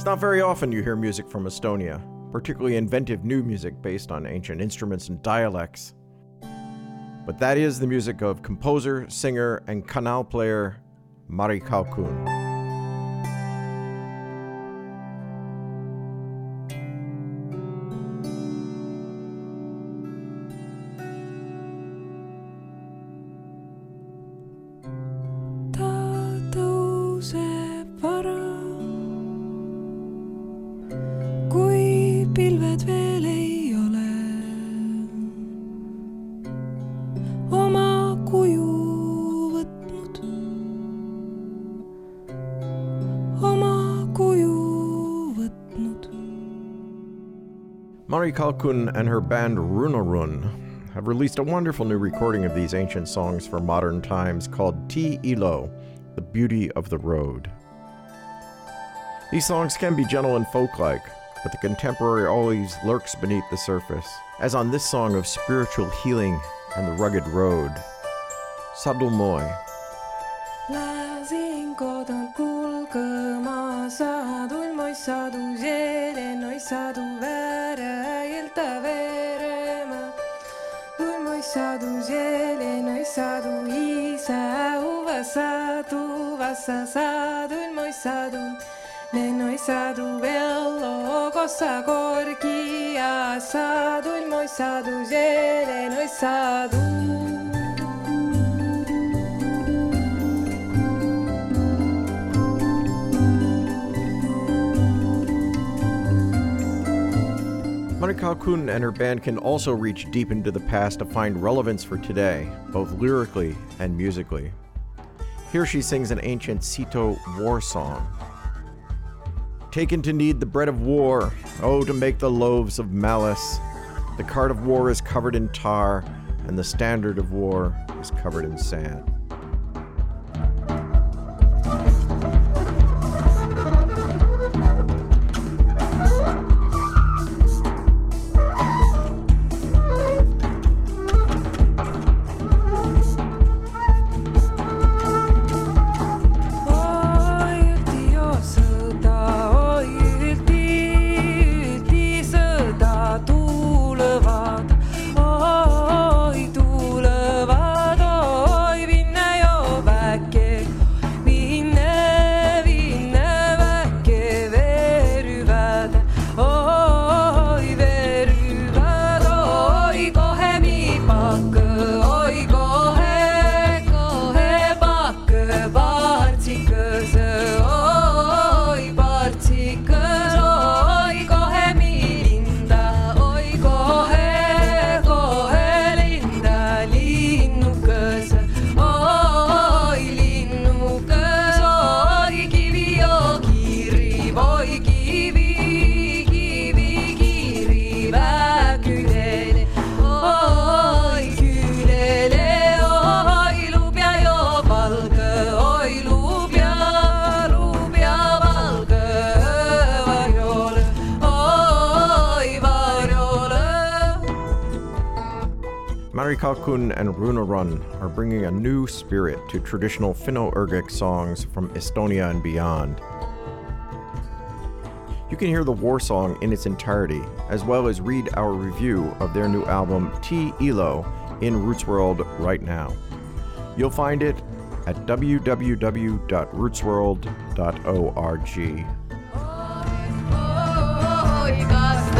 It's not very often you hear music from Estonia, particularly inventive new music based on ancient instruments and dialects. But that is the music of composer, singer, and kannel player Mari Kalkun. Mari Kalkun and her band Runorun have released a wonderful new recording of these ancient songs for modern times called Tii Ilo, The Beauty of the Road. These songs can be gentle and folk-like, but the contemporary always lurks beneath the surface, as on this song of spiritual healing and the rugged road, Sadulmoy. sadu zielenoj sadu isa uva sadu vasa sadu moj sadu nenoj sadu bello kosa korkia sadu moj sadu zielenoj sadu Monica Kalkun and her band can also reach deep into the past to find relevance for today, both lyrically and musically. Here she sings an ancient Seto war song. Taken to knead the bread of war, oh, to make the loaves of malice. The cart of war is covered in tar, and the standard of war is covered in sand. Kalkun and Runorun are bringing a new spirit to traditional Finno-Ugric songs from Estonia and beyond. You can hear the war song in its entirety, as well as read our review of their new album Tii Ilo in RootsWorld right now. You'll find it at www.rootsworld.org.